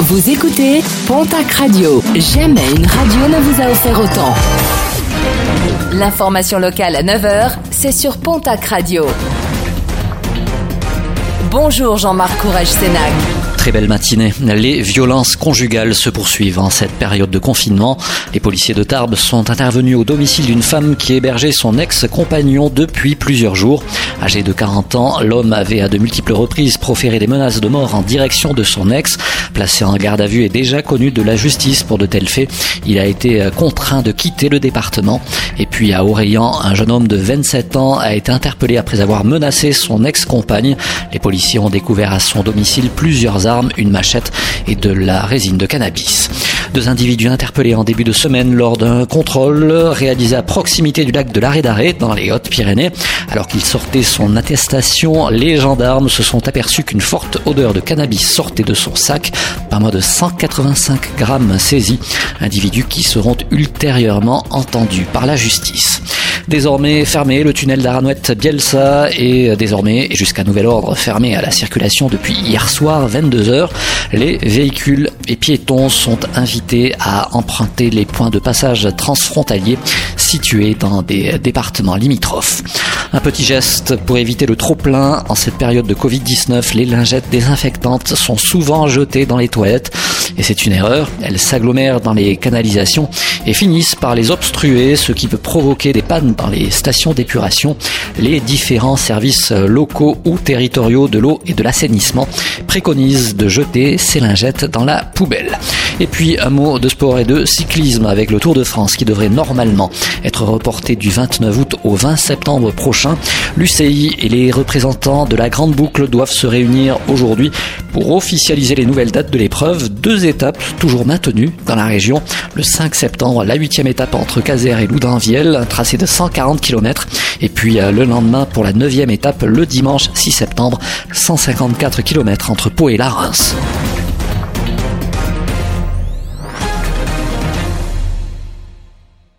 Vous écoutez Pontac Radio. Jamais une radio ne vous a offert autant. L'information locale à 9h, c'est sur Pontac Radio. Bonjour Jean-Marc Courage Sénac très belle matinée. Les violences conjugales se poursuivent en cette période de confinement. Les policiers de Tarbes sont intervenus au domicile d'une femme qui hébergeait son ex-compagnon depuis plusieurs jours. Âgé de 40 ans, l'homme avait à de multiples reprises proféré des menaces de mort en direction de son ex. Placé en garde à vue et déjà connu de la justice pour de tels faits, il a été contraint de quitter le département. Et puis à Orléans, un jeune homme de 27 ans a été interpellé après avoir menacé son ex-compagne. Les policiers ont découvert à son domicile plusieurs armes une machette et de la résine de cannabis. Deux individus interpellés en début de semaine lors d'un contrôle réalisé à proximité du lac de l'Arrêt d'Arrêt dans les Hautes-Pyrénées. Alors qu'il sortait son attestation, les gendarmes se sont aperçus qu'une forte odeur de cannabis sortait de son sac, par moins de 185 grammes saisis, individus qui seront ultérieurement entendus par la justice. Désormais fermé, le tunnel d'Aranouette-Bielsa est désormais, jusqu'à nouvel ordre, fermé à la circulation depuis hier soir 22h. Les véhicules et piétons sont invités à emprunter les points de passage transfrontaliers situés dans des départements limitrophes. Un petit geste pour éviter le trop-plein. En cette période de Covid-19, les lingettes désinfectantes sont souvent jetées dans les toilettes. Et c'est une erreur. Elles s'agglomèrent dans les canalisations et finissent par les obstruer, ce qui peut provoquer des pannes dans les stations d'épuration. Les différents services locaux ou territoriaux de l'eau et de l'assainissement préconisent de jeter ces lingettes dans la poubelle. Et puis un mot de sport et de cyclisme avec le Tour de France qui devrait normalement être reporté du 29 août au 20 septembre prochain. L'UCI et les représentants de la Grande Boucle doivent se réunir aujourd'hui pour officialiser les nouvelles dates de l'épreuve. Deux étapes toujours maintenues dans la région. Le 5 septembre, la huitième étape entre Caser et Loudunvielle, un tracé de 140 km. Et puis euh, le lendemain pour la neuvième étape, le dimanche 6 septembre, 154 km entre Pau et La Reims.